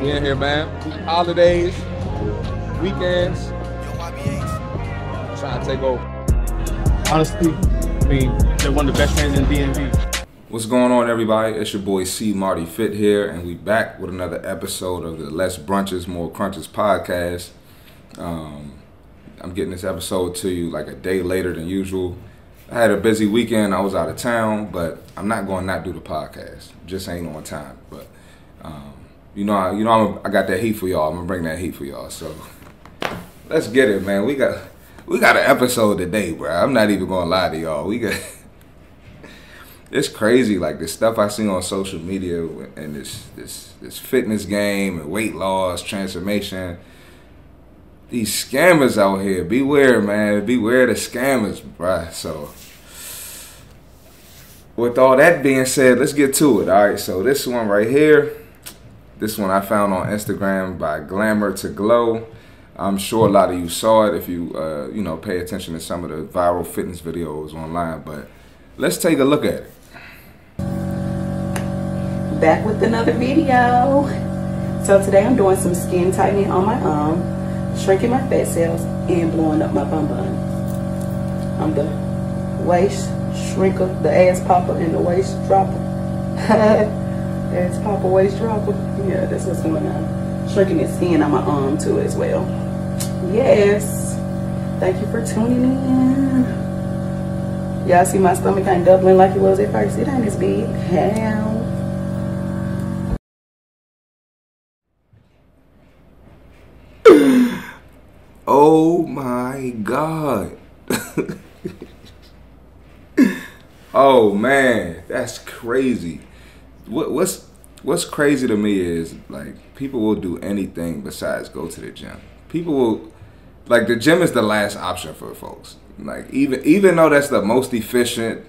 We in here, man. Holidays, weekends. Trying to take over. Honestly, I mean, they're one of the best trainers in DMV. What's going on, everybody? It's your boy C Marty Fit here, and we back with another episode of the Less Brunches, More Crunches podcast. Um, I'm getting this episode to you like a day later than usual. I had a busy weekend. I was out of town, but I'm not going to not do the podcast. Just ain't on time. But um, you know, I, you know, I'm, I got that heat for y'all. I'm gonna bring that heat for y'all. So let's get it, man. We got we got an episode today, bro. I'm not even gonna lie to y'all. We got it's crazy, like the stuff I see on social media and this this this fitness game and weight loss transformation. These scammers out here, beware, man. Beware the scammers, bro. So, with all that being said, let's get to it. All right, so this one right here, this one I found on Instagram by Glamour to Glow. I'm sure a lot of you saw it if you, uh, you know, pay attention to some of the viral fitness videos online. But let's take a look at it. back with another video. So today I'm doing some skin tightening on my arm, shrinking my fat cells, and blowing up my bum bun. I'm the waist shrinker, the ass popper, and the waist dropper. ass popper, waist dropper. Yeah, that's what's going on. Shrinking the skin on my arm too as well. Yes. Thank you for tuning in. Y'all see my stomach ain't doubling like it was at first. It ain't as big. Hell. Oh my god. oh man, that's crazy. What, what's what's crazy to me is like people will do anything besides go to the gym. People will like the gym is the last option for folks. Like even even though that's the most efficient,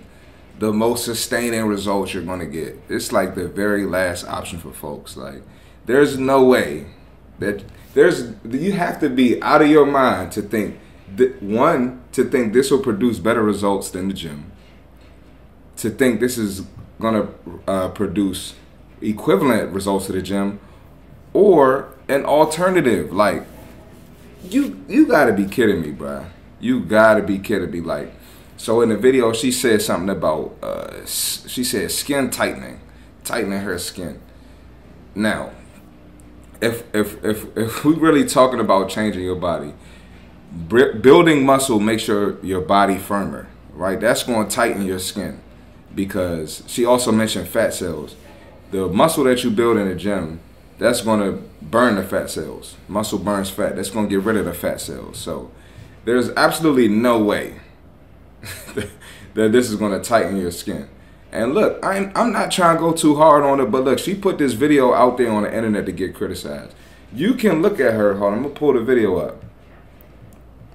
the most sustaining results you're gonna get, it's like the very last option for folks. Like there's no way that there's you have to be out of your mind to think that one to think this will produce better results than the gym. To think this is gonna uh, produce equivalent results to the gym, or an alternative. Like you you gotta be kidding me, bruh. You gotta be kidding me. Like so in the video, she said something about uh, she said skin tightening, tightening her skin. Now if if if if we really talking about changing your body, building muscle makes your your body firmer, right? That's going to tighten your skin because she also mentioned fat cells. The muscle that you build in the gym, that's going to burn the fat cells. Muscle burns fat. That's going to get rid of the fat cells. So there's absolutely no way that this is going to tighten your skin. And look, I'm I'm not trying to go too hard on it, but look, she put this video out there on the internet to get criticized. You can look at her. Hold on, I'm gonna pull the video up.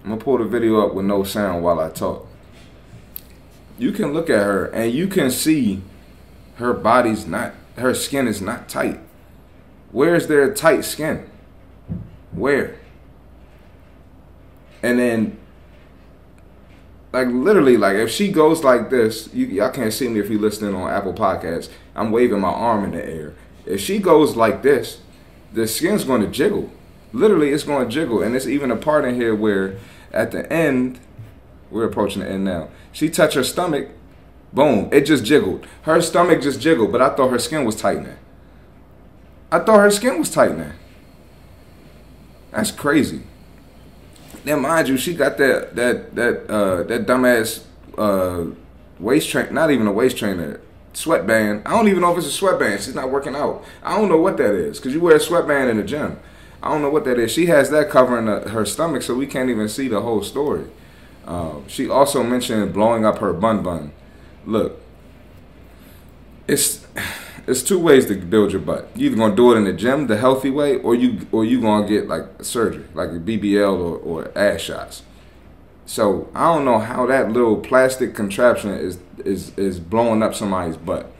I'm gonna pull the video up with no sound while I talk. You can look at her and you can see her body's not her skin is not tight. Where is there tight skin? Where? And then like literally, like if she goes like this, you, y'all can't see me if you're listening on Apple Podcasts. I'm waving my arm in the air. If she goes like this, the skin's going to jiggle. Literally, it's going to jiggle, and it's even a part in here where, at the end, we're approaching the end now. She touched her stomach, boom, it just jiggled. Her stomach just jiggled, but I thought her skin was tightening. I thought her skin was tightening. That's crazy. Now, mind you, she got that that that uh, that dumbass uh, waist train. Not even a waist trainer. Sweatband. I don't even know if it's a sweatband. She's not working out. I don't know what that is because you wear a sweatband in the gym. I don't know what that is. She has that covering the, her stomach, so we can't even see the whole story. Uh, she also mentioned blowing up her bun bun. Look, it's it's two ways to build your butt. You either gonna do it in the gym, the healthy way, or you or you gonna get like surgery, like a BBL or, or ass shots. So I don't know how that little plastic contraption is is is blowing up somebody's butt.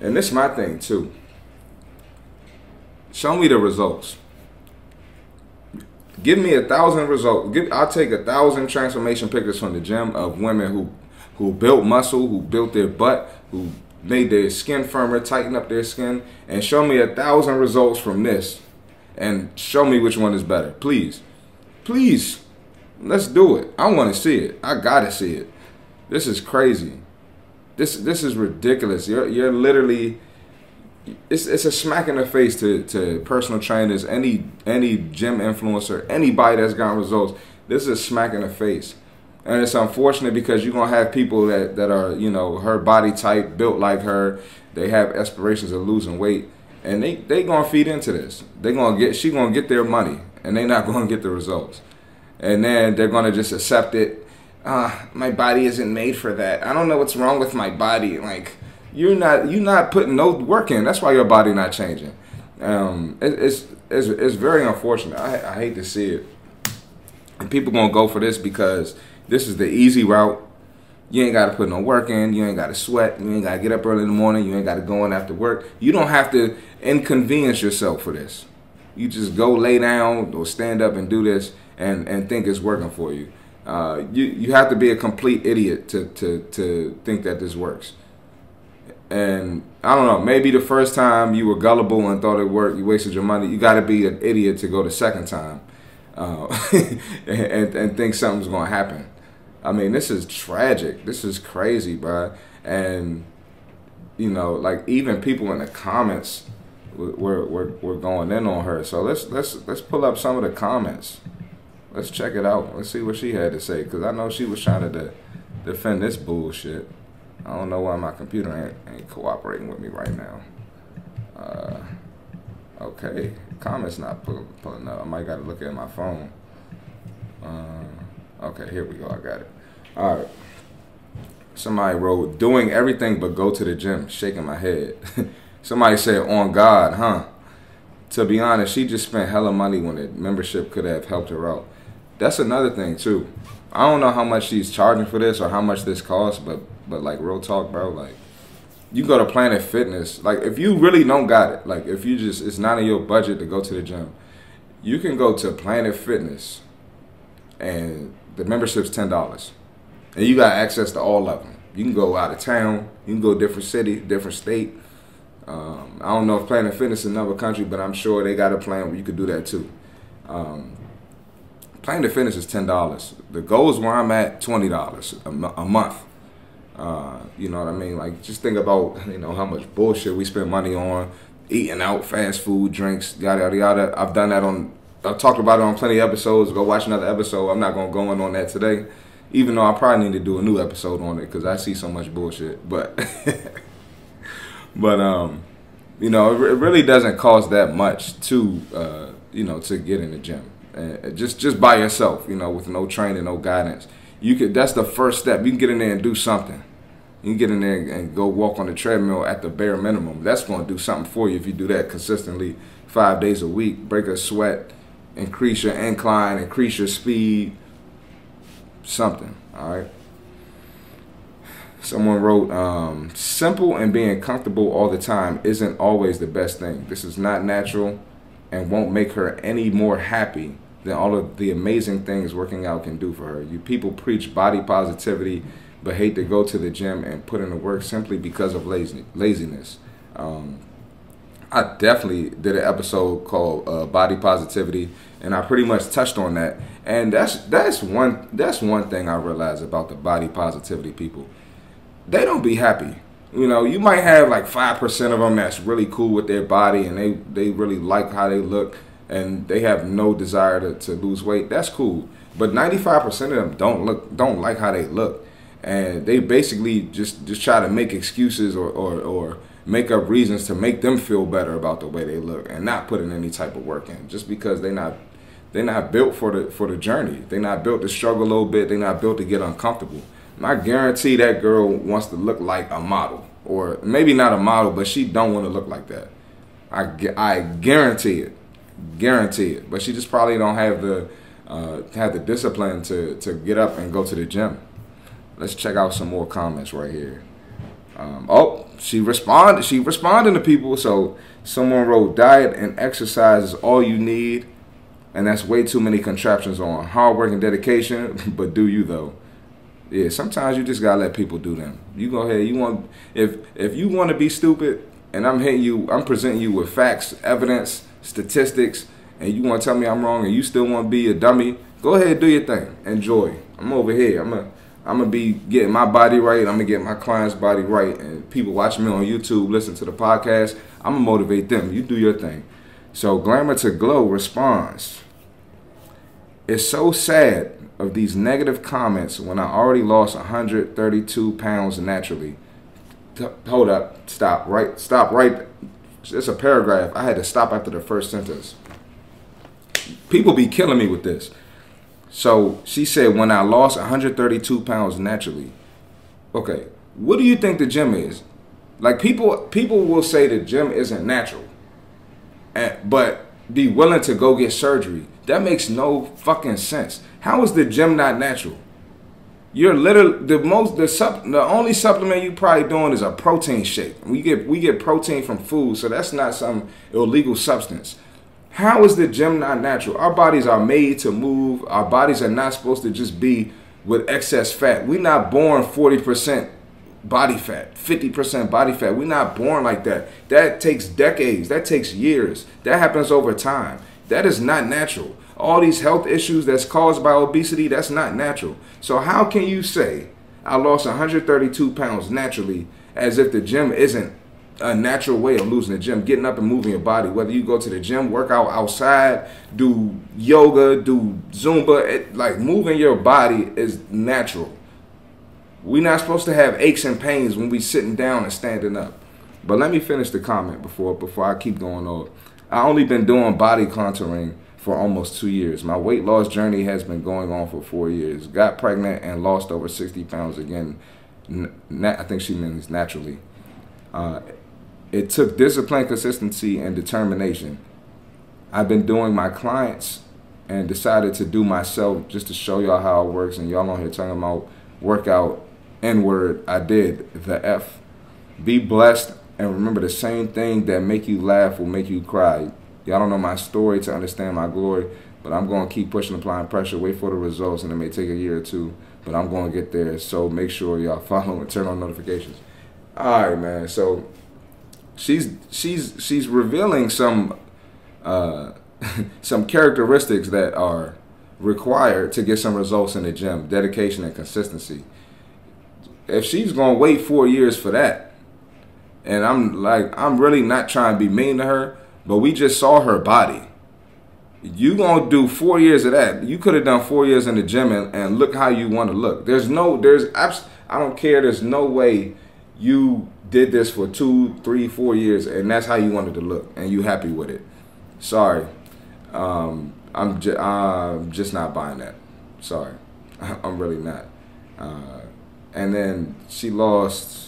And this is my thing too. Show me the results. Give me a thousand results. Give, I'll take a thousand transformation pictures from the gym of women who who built muscle, who built their butt, who made their skin firmer, tighten up their skin, and show me a thousand results from this and show me which one is better. Please. Please. Let's do it. I want to see it. I gotta see it. This is crazy. This this is ridiculous. You're you're literally it's it's a smack in the face to, to personal trainers, any any gym influencer, anybody that's got results. This is a smack in the face. And it's unfortunate because you're gonna have people that, that are, you know, her body type, built like her, they have aspirations of losing weight, and they they gonna feed into this. They gonna get she gonna get their money and they not gonna get the results. And then they're gonna just accept it. Uh, my body isn't made for that. I don't know what's wrong with my body. Like you're not you're not putting no work in. That's why your body not changing. Um, it, it's, it's it's very unfortunate. I, I hate to see it. And people gonna go for this because this is the easy route. You ain't got to put no work in. You ain't got to sweat. You ain't got to get up early in the morning. You ain't got to go in after work. You don't have to inconvenience yourself for this. You just go lay down or stand up and do this and, and think it's working for you. Uh, you you have to be a complete idiot to, to, to think that this works. And I don't know, maybe the first time you were gullible and thought it worked, you wasted your money. You got to be an idiot to go the second time uh, and, and think something's going to happen. I mean, this is tragic. This is crazy, bro. And you know, like even people in the comments were, were, were going in on her. So let's let's let's pull up some of the comments. Let's check it out. Let's see what she had to say because I know she was trying to de- defend this bullshit. I don't know why my computer ain't, ain't cooperating with me right now. Uh, okay, comments not pull, pulling up. I might got to look at my phone. Uh, okay, here we go. I got it. All right. Somebody wrote, doing everything but go to the gym, shaking my head. Somebody said, on God, huh? To be honest, she just spent hella money when the membership could have helped her out. That's another thing, too. I don't know how much she's charging for this or how much this costs, but but like real talk, bro, like you go to Planet Fitness, like if you really don't got it, like if you just it's not in your budget to go to the gym, you can go to Planet Fitness and the membership's ten dollars and you got access to all of them. You can go out of town. You can go different city, different state. Um, I don't know if Planet Fitness is another country, but I'm sure they got a plan where you could do that too. Um, Planet Fitness is ten dollars. The goal is where I'm at twenty dollars a month. Uh, you know what I mean? Like just think about you know how much bullshit we spend money on eating out, fast food, drinks, yada yada yada. I've done that on. I've talked about it on plenty of episodes. Go watch another episode. I'm not gonna go in on that today even though I probably need to do a new episode on it because I see so much bullshit. But but um, you know, it, it, really doesn't cost that much to uh, you know to get in the gym. And just just by yourself, you know, with no training, no guidance. You could. That's the first step. You can get in there and do something. You can get in there and go walk on the treadmill at the bare minimum. That's going to do something for you if you do that consistently, five days a week. Break a sweat, increase your incline, increase your speed something. All right. Someone wrote, um, simple and being comfortable all the time isn't always the best thing. This is not natural and won't make her any more happy than all of the amazing things working out can do for her. You people preach body positivity, but hate to go to the gym and put in the work simply because of lazy, laziness. Um, I definitely did an episode called uh, Body Positivity, and I pretty much touched on that. And that's that's one that's one thing I realize about the body positivity people. They don't be happy. You know, you might have like five percent of them that's really cool with their body, and they they really like how they look, and they have no desire to, to lose weight. That's cool. But ninety five percent of them don't look don't like how they look, and they basically just just try to make excuses or or, or make up reasons to make them feel better about the way they look and not putting any type of work in just because they're not they're not built for the for the journey. They're not built to struggle a little bit. They're not built to get uncomfortable. And I guarantee that girl wants to look like a model, or maybe not a model, but she don't want to look like that. I, I guarantee it, guarantee it. But she just probably don't have the uh, have the discipline to to get up and go to the gym. Let's check out some more comments right here. Um, oh, she responded. She responded to people. So someone wrote, "Diet and exercise is all you need." and that's way too many contraptions on hard work and dedication. But do you though? Yeah, sometimes you just gotta let people do them. You go ahead. You want if if you want to be stupid, and I'm hitting you, I'm presenting you with facts, evidence, statistics, and you want to tell me I'm wrong, and you still want to be a dummy, go ahead, do your thing, enjoy. I'm over here. I'm a I'm gonna be getting my body right. I'm gonna get my client's body right, and people watching me on YouTube, listen to the podcast. I'm gonna motivate them. You do your thing. So Glamour to Glow responds. It's so sad of these negative comments when I already lost 132 pounds naturally. T- hold up, stop, right, stop, right. It's a paragraph. I had to stop after the first sentence. People be killing me with this. So she said, when I lost 132 pounds naturally. Okay, what do you think the gym is? Like people, people will say the gym isn't natural, but be willing to go get surgery. That makes no fucking sense. How is the gym not natural? You're literally the most the sup the only supplement you probably doing is a protein shake. We get we get protein from food, so that's not some illegal substance. How is the gym not natural? Our bodies are made to move. Our bodies are not supposed to just be with excess fat. We're not born 40% body fat, 50% body fat. We're not born like that. That takes decades. That takes years. That happens over time. That is not natural. All these health issues that's caused by obesity, that's not natural. So how can you say I lost 132 pounds naturally as if the gym isn't a natural way of losing the gym, getting up and moving your body. Whether you go to the gym, work out outside, do yoga, do Zumba, it, like moving your body is natural. We're not supposed to have aches and pains when we sitting down and standing up. But let me finish the comment before before I keep going on. I only been doing body contouring for almost two years. My weight loss journey has been going on for four years. Got pregnant and lost over 60 pounds again. I think she means naturally. Uh, it took discipline, consistency, and determination. I've been doing my clients and decided to do myself just to show y'all how it works. And y'all on here talking about workout N word. I did the F. Be blessed and remember the same thing that make you laugh will make you cry. Y'all don't know my story to understand my glory, but I'm going to keep pushing, applying pressure, wait for the results, and it may take a year or two, but I'm going to get there. So make sure y'all follow and turn on notifications. All right, man. So she's she's she's revealing some uh, some characteristics that are required to get some results in the gym: dedication and consistency. If she's gonna wait four years for that, and I'm like, I'm really not trying to be mean to her, but we just saw her body. You gonna do four years of that? You could have done four years in the gym and, and look how you want to look. There's no, there's abs- I don't care. There's no way you did this for two, three, four years, and that's how you wanted to look, and you happy with it. Sorry, um, I'm, ju- I'm just not buying that. Sorry, I'm really not. Uh, and then she lost.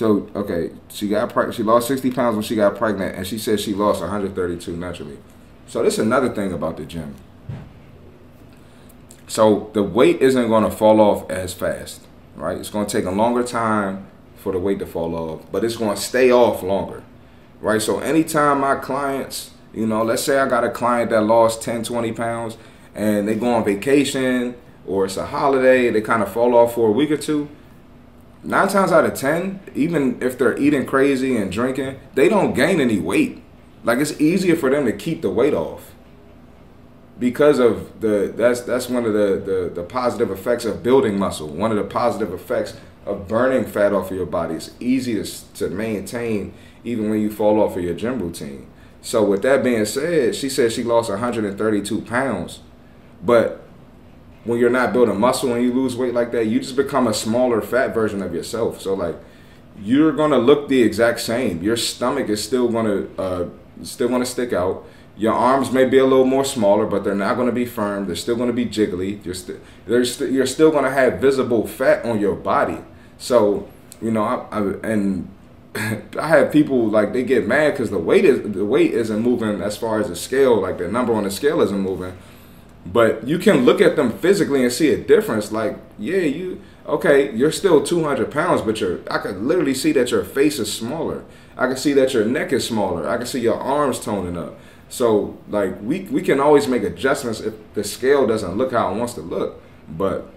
So okay, she got. She lost 60 pounds when she got pregnant, and she said she lost 132 naturally. So this is another thing about the gym. So the weight isn't going to fall off as fast right? It's going to take a longer time for the weight to fall off, but it's going to stay off longer, right? So anytime my clients, you know, let's say I got a client that lost 10, 20 pounds and they go on vacation or it's a holiday, they kind of fall off for a week or two. Nine times out of 10, even if they're eating crazy and drinking, they don't gain any weight. Like it's easier for them to keep the weight off because of the that's that's one of the, the the positive effects of building muscle. One of the positive effects of burning fat off of your body. It's easy to, to maintain even when you fall off of your gym routine. So with that being said, she said she lost 132 pounds, but when you're not building muscle and you lose weight like that, you just become a smaller fat version of yourself. So like you're gonna look the exact same. Your stomach is still gonna uh, still gonna stick out your arms may be a little more smaller, but they're not to be firm. They're still to be jiggly. You're, st- you're still to have visible fat on your body. So, you know, I, I and I have people like they get mad because the weight is the weight isn't moving as far as the scale, like the number on the scale isn't moving. But you can look at them physically and see a difference. Like, yeah, you okay, you're still 200 pounds, but you're I could literally see that your face is smaller. I can see that your neck is smaller. I can see your arms toning up. So like we we can always make adjustments if the scale doesn't look how it wants to look. But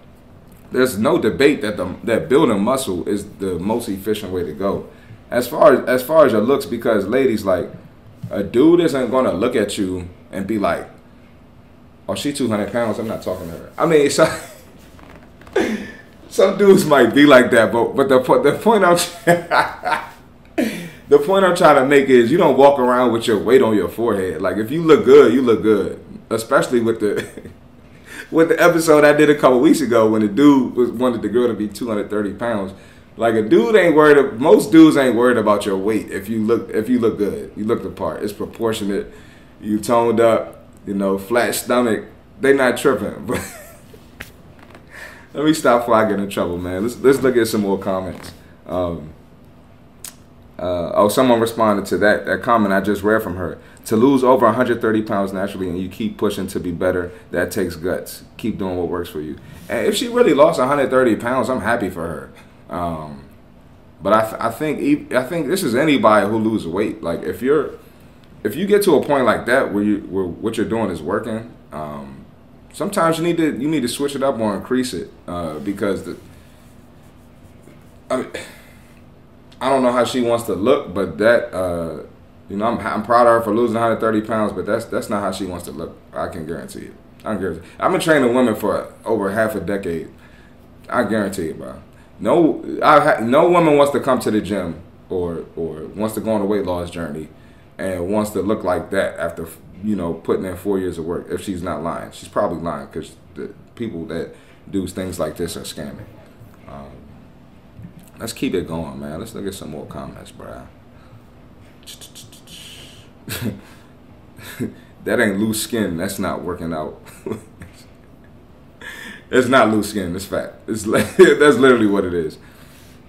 there's no debate that the that building muscle is the most efficient way to go. As far as as far as your looks, because ladies like A dude isn't gonna look at you and be like, "Oh, she 200 pounds. I'm not talking to her." I mean, so, some dudes might be like that, but but the the point I'm the point I'm trying to make is you don't walk around with your weight on your forehead. Like if you look good, you look good. Especially with the with the episode I did a couple weeks ago when the dude was wanted the girl to be 230 pounds. Like a dude ain't worried. Most dudes ain't worried about your weight if you look if you look good. You look the part. It's proportionate. You toned up. You know, flat stomach. They not tripping. But let me stop before I get in trouble, man. Let's let's look at some more comments. Um, uh, oh, someone responded to that that comment I just read from her. To lose over 130 pounds naturally and you keep pushing to be better, that takes guts. Keep doing what works for you. And if she really lost 130 pounds, I'm happy for her. Um, but I, th- I think I think this is anybody who loses weight. Like if you're if you get to a point like that where you where what you're doing is working, um, sometimes you need to you need to switch it up or increase it uh, because the I mean I don't know how she wants to look, but that uh, you know I'm, I'm proud of her for losing 130 pounds, but that's that's not how she wants to look. I can guarantee it. I guarantee. I've been training women for over half a decade. I guarantee it, bro. No, I no woman wants to come to the gym or or wants to go on a weight loss journey and wants to look like that after you know putting in four years of work. If she's not lying, she's probably lying because the people that do things like this are scamming. Um, let's keep it going, man. Let's look at some more comments, bro. that ain't loose skin. That's not working out. it's not loose skin. It's fat. It's that's literally what it is.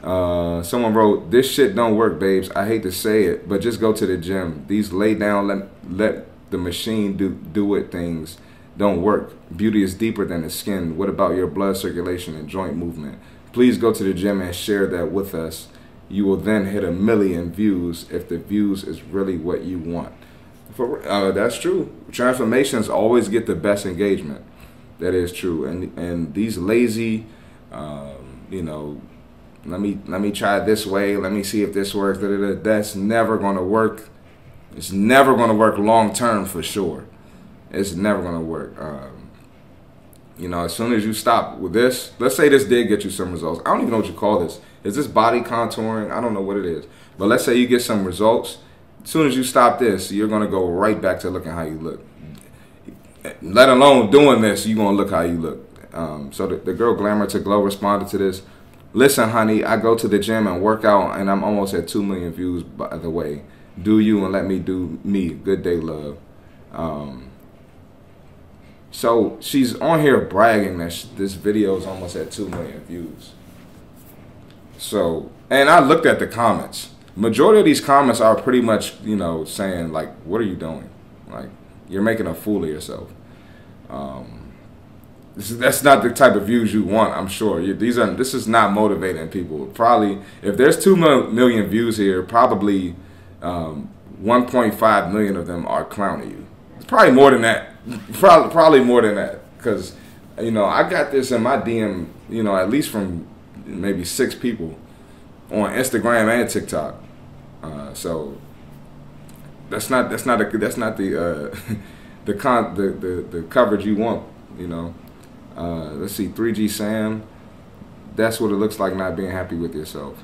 Uh, someone wrote, "This shit don't work, babes. I hate to say it, but just go to the gym. These lay down, let let the machine do do it things don't work. Beauty is deeper than the skin. What about your blood circulation and joint movement? Please go to the gym and share that with us. You will then hit a million views if the views is really what you want. For uh, that's true. Transformations always get the best engagement. That is true. And and these lazy, um, you know, let me let me try it this way. Let me see if this works. Da, da, da. That's never going to work. It's never going to work long term for sure. It's never going to work. Um, you know, as soon as you stop with this, let's say this did get you some results. I don't even know what you call this. Is this body contouring? I don't know what it is. But let's say you get some results. As soon as you stop this, you're going to go right back to looking how you look. Let alone doing this, you're going to look how you look. Um, so the, the girl Glamour to Glow responded to this. Listen, honey, I go to the gym and work out, and I'm almost at 2 million views, by the way. Do you and let me do me. Good day, love. Um, so she's on here bragging that sh- this video is almost at 2 million views. So, and I looked at the comments. Majority of these comments are pretty much, you know, saying like, "What are you doing? Like, you're making a fool of yourself." Um, this is, that's not the type of views you want. I'm sure you, these are. This is not motivating people. Probably, if there's two million views here, probably um, 1.5 million of them are clowning you. It's probably more than that. Probably, probably more than that. Because, you know, I got this in my DM. You know, at least from maybe six people on Instagram and TikTok. Uh, so that's not that's not a, that's not the uh, the con the, the the coverage you want. You know. Uh, let's see, 3G Sam. That's what it looks like not being happy with yourself.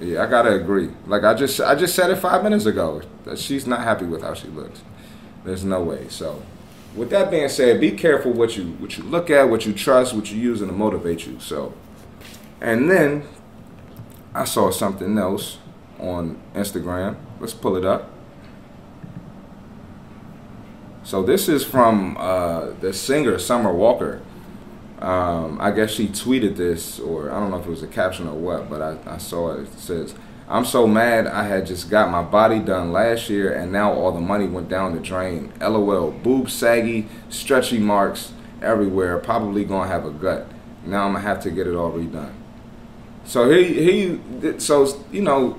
Yeah, I gotta agree. Like I just I just said it five minutes ago that she's not happy with how she looks. There's no way. So, with that being said, be careful what you what you look at, what you trust, what you use, and to motivate you. So, and then I saw something else on Instagram. Let's pull it up. So this is from uh, the singer Summer Walker. Um, I guess she tweeted this, or I don't know if it was a caption or what, but I, I saw it. It says, I'm so mad I had just got my body done last year and now all the money went down the drain. LOL. Boobs saggy, stretchy marks everywhere. Probably gonna have a gut. Now I'm gonna have to get it all redone. So he he so you know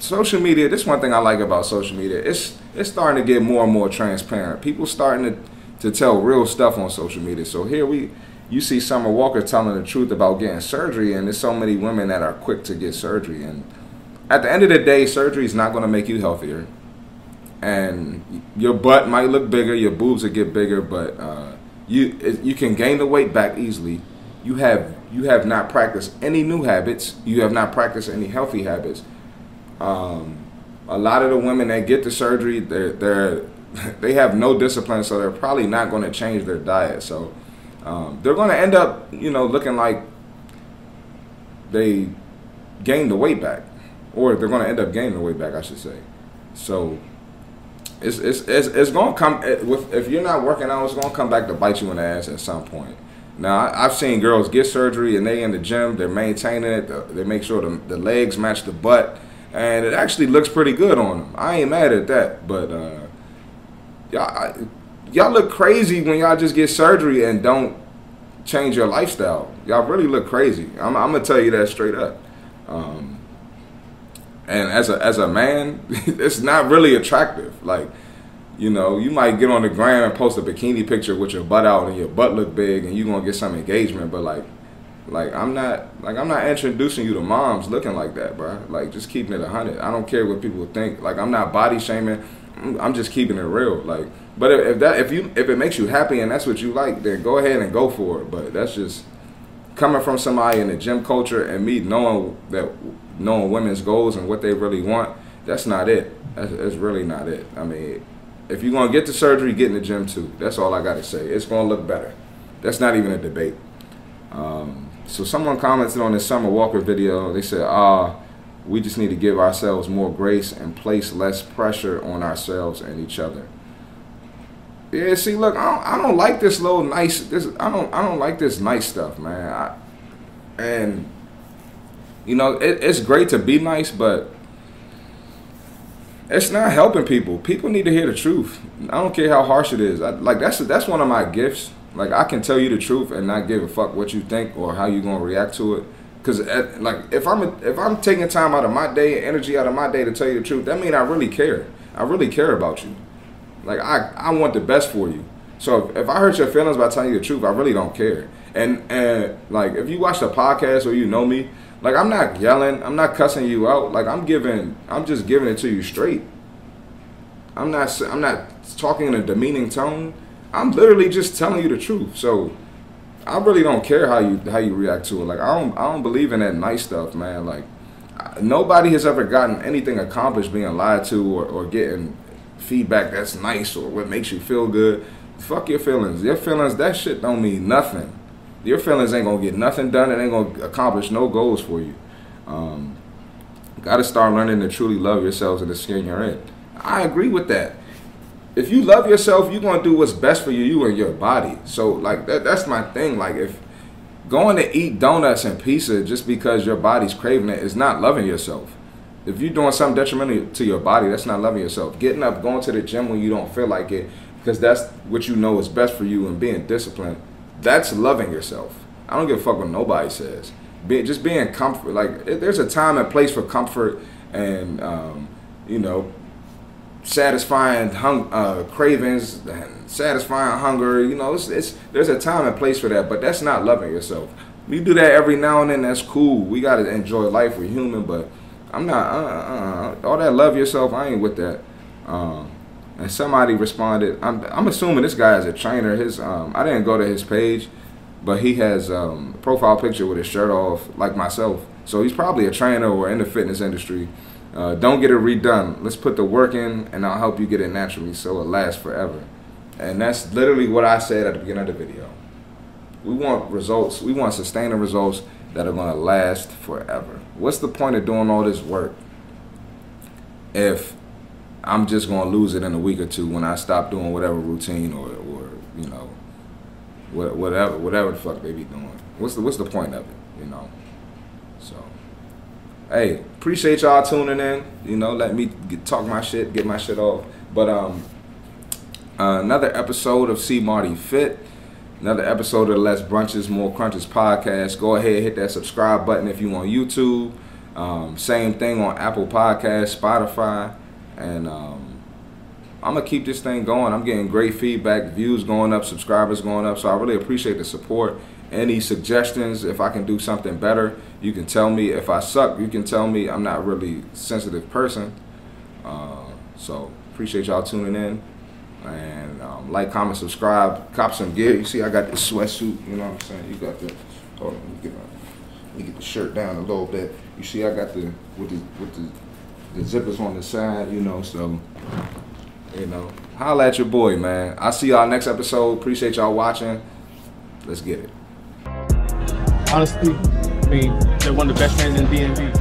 social media this one thing I like about social media. It's it's starting to get more and more transparent. People starting to to tell real stuff on social media. So here we you see Summer Walker telling the truth about getting surgery and there's so many women that are quick to get surgery and at the end of the day surgery is not going to make you healthier. and your butt might look bigger, your boobs will get bigger, but uh, you you can gain the weight back easily. You have you have not practiced any new habits. You have not practiced any healthy habits. Um, a lot of the women that get the surgery, they're they're they have no discipline, so they're probably not going to change their diet. So um, they're going to end up, you know, looking like they gained the weight back, or they're going to end up gaining the weight back, I should say. So it's it's it's, it's going to come with if you're not working out, it's going to come back to bite you in the ass at some point. Now I, have seen girls get surgery and they in the gym, they're maintaining it, they make sure the, the legs match the butt, and it actually looks pretty good on them. I ain't mad at that, but uh, y'all y'all look crazy when y'all just get surgery and don't change your lifestyle. Y'all really look crazy. I'm, I'm gonna tell you that straight up. Um, and as a as a man, it's not really attractive. Like, you know, you might get on the gram and post a bikini picture with your butt out and your butt look big, and you gonna get some engagement. But like, like I'm not like I'm not introducing you to moms looking like that, bro. Like, just keeping it a hundred. I don't care what people think. Like, I'm not body shaming. I'm just keeping it real. Like, but if, if that if you if it makes you happy and that's what you like, then go ahead and go for it. But that's just coming from somebody in the gym culture and me knowing that knowing women's goals and what they really want, that's not it. That's, that's really not it. I mean, if you're gonna get the surgery, get in the gym too. That's all I gotta say. It's gonna look better. That's not even a debate. Um, so someone commented on this Summer Walker video. They said, "Ah, we just need to give ourselves more grace and place less pressure on ourselves and each other." Yeah, see, look, I don't, I don't like this little nice. This I don't I don't like this nice stuff, man. I, and you know, it, it's great to be nice, but it's not helping people. People need to hear the truth. I don't care how harsh it is. I, like that's that's one of my gifts. Like I can tell you the truth and not give a fuck what you think or how you gonna react to it. Cause at, like if I'm a, if I'm taking time out of my day, energy out of my day to tell you the truth, that means I really care. I really care about you. Like I, I want the best for you. So if, if I hurt your feelings by telling you the truth, I really don't care. And and like if you watch the podcast or you know me, like I'm not yelling, I'm not cussing you out. Like I'm giving, I'm just giving it to you straight. I'm not I'm not talking in a demeaning tone. I'm literally just telling you the truth. So I really don't care how you how you react to it. Like I don't I don't believe in that nice stuff, man. Like nobody has ever gotten anything accomplished being lied to or, or getting feedback that's nice or what makes you feel good, fuck your feelings. Your feelings, that shit don't mean nothing. Your feelings ain't gonna get nothing done. It ain't gonna accomplish no goals for you. Um, Got to start learning to truly love yourselves and the skin you're in. I agree with that. If you love yourself, you're gonna do what's best for you, you and your body. So like that, that's my thing. Like if going to eat donuts and pizza just because your body's craving it is not loving yourself if you're doing something detrimental to your body, that's not loving yourself. Getting up, going to the gym when you don't feel like it, because that's what you know is best for you, and being disciplined, that's loving yourself. I don't give a fuck what nobody says. Be, just being comfort, like there's a time and place for comfort, and um, you know, satisfying hung, uh, cravings, and satisfying hunger. You know, it's, it's there's a time and place for that, but that's not loving yourself. We do that every now and then. That's cool. We gotta enjoy life. We're human, but I'm not uh, uh, uh, all that love yourself. I ain't with that. Um, and somebody responded. I'm, I'm assuming this guy is a trainer. His um, I didn't go to his page, but he has um, profile picture with his shirt off, like myself. So he's probably a trainer or in the fitness industry. Uh, don't get it redone. Let's put the work in, and I'll help you get it naturally, so it lasts forever. And that's literally what I said at the beginning of the video. We want results. We want sustaining results that are going to last forever. What's the point of doing all this work if I'm just to lose it in a week or two when I stop doing whatever routine or, or you know, whatever whatever the fuck they be doing? What's the what's the point of it? You know. So, hey, appreciate y'all tuning in. You know, let me get, talk my shit, get my shit off. But um, another episode of C Marty Fit. Another episode of the Less Brunches, More Crunches podcast. Go ahead, hit that subscribe button if you on YouTube. Um, same thing on Apple Podcast, Spotify, and um, I'm gonna keep this thing going. I'm getting great feedback, views going up, subscribers going up. So I really appreciate the support. Any suggestions, if I can do something better, you can tell me. If I suck, you can tell me. I'm not really sensitive person. Uh, so Appreciate y'all tuning in. And um, like, comment, subscribe, cop some gear. You see, I got this sweatsuit. You know what I'm saying? You got the. Hold on, let me get, my, let me get the shirt down a little bit. You see, I got the with the with the the zippers on the side. You know, so you know, holla at your boy, man. I'll see y'all next episode. Appreciate y'all watching. Let's get it. Honestly, I mean, they're one of the best fans in DMV.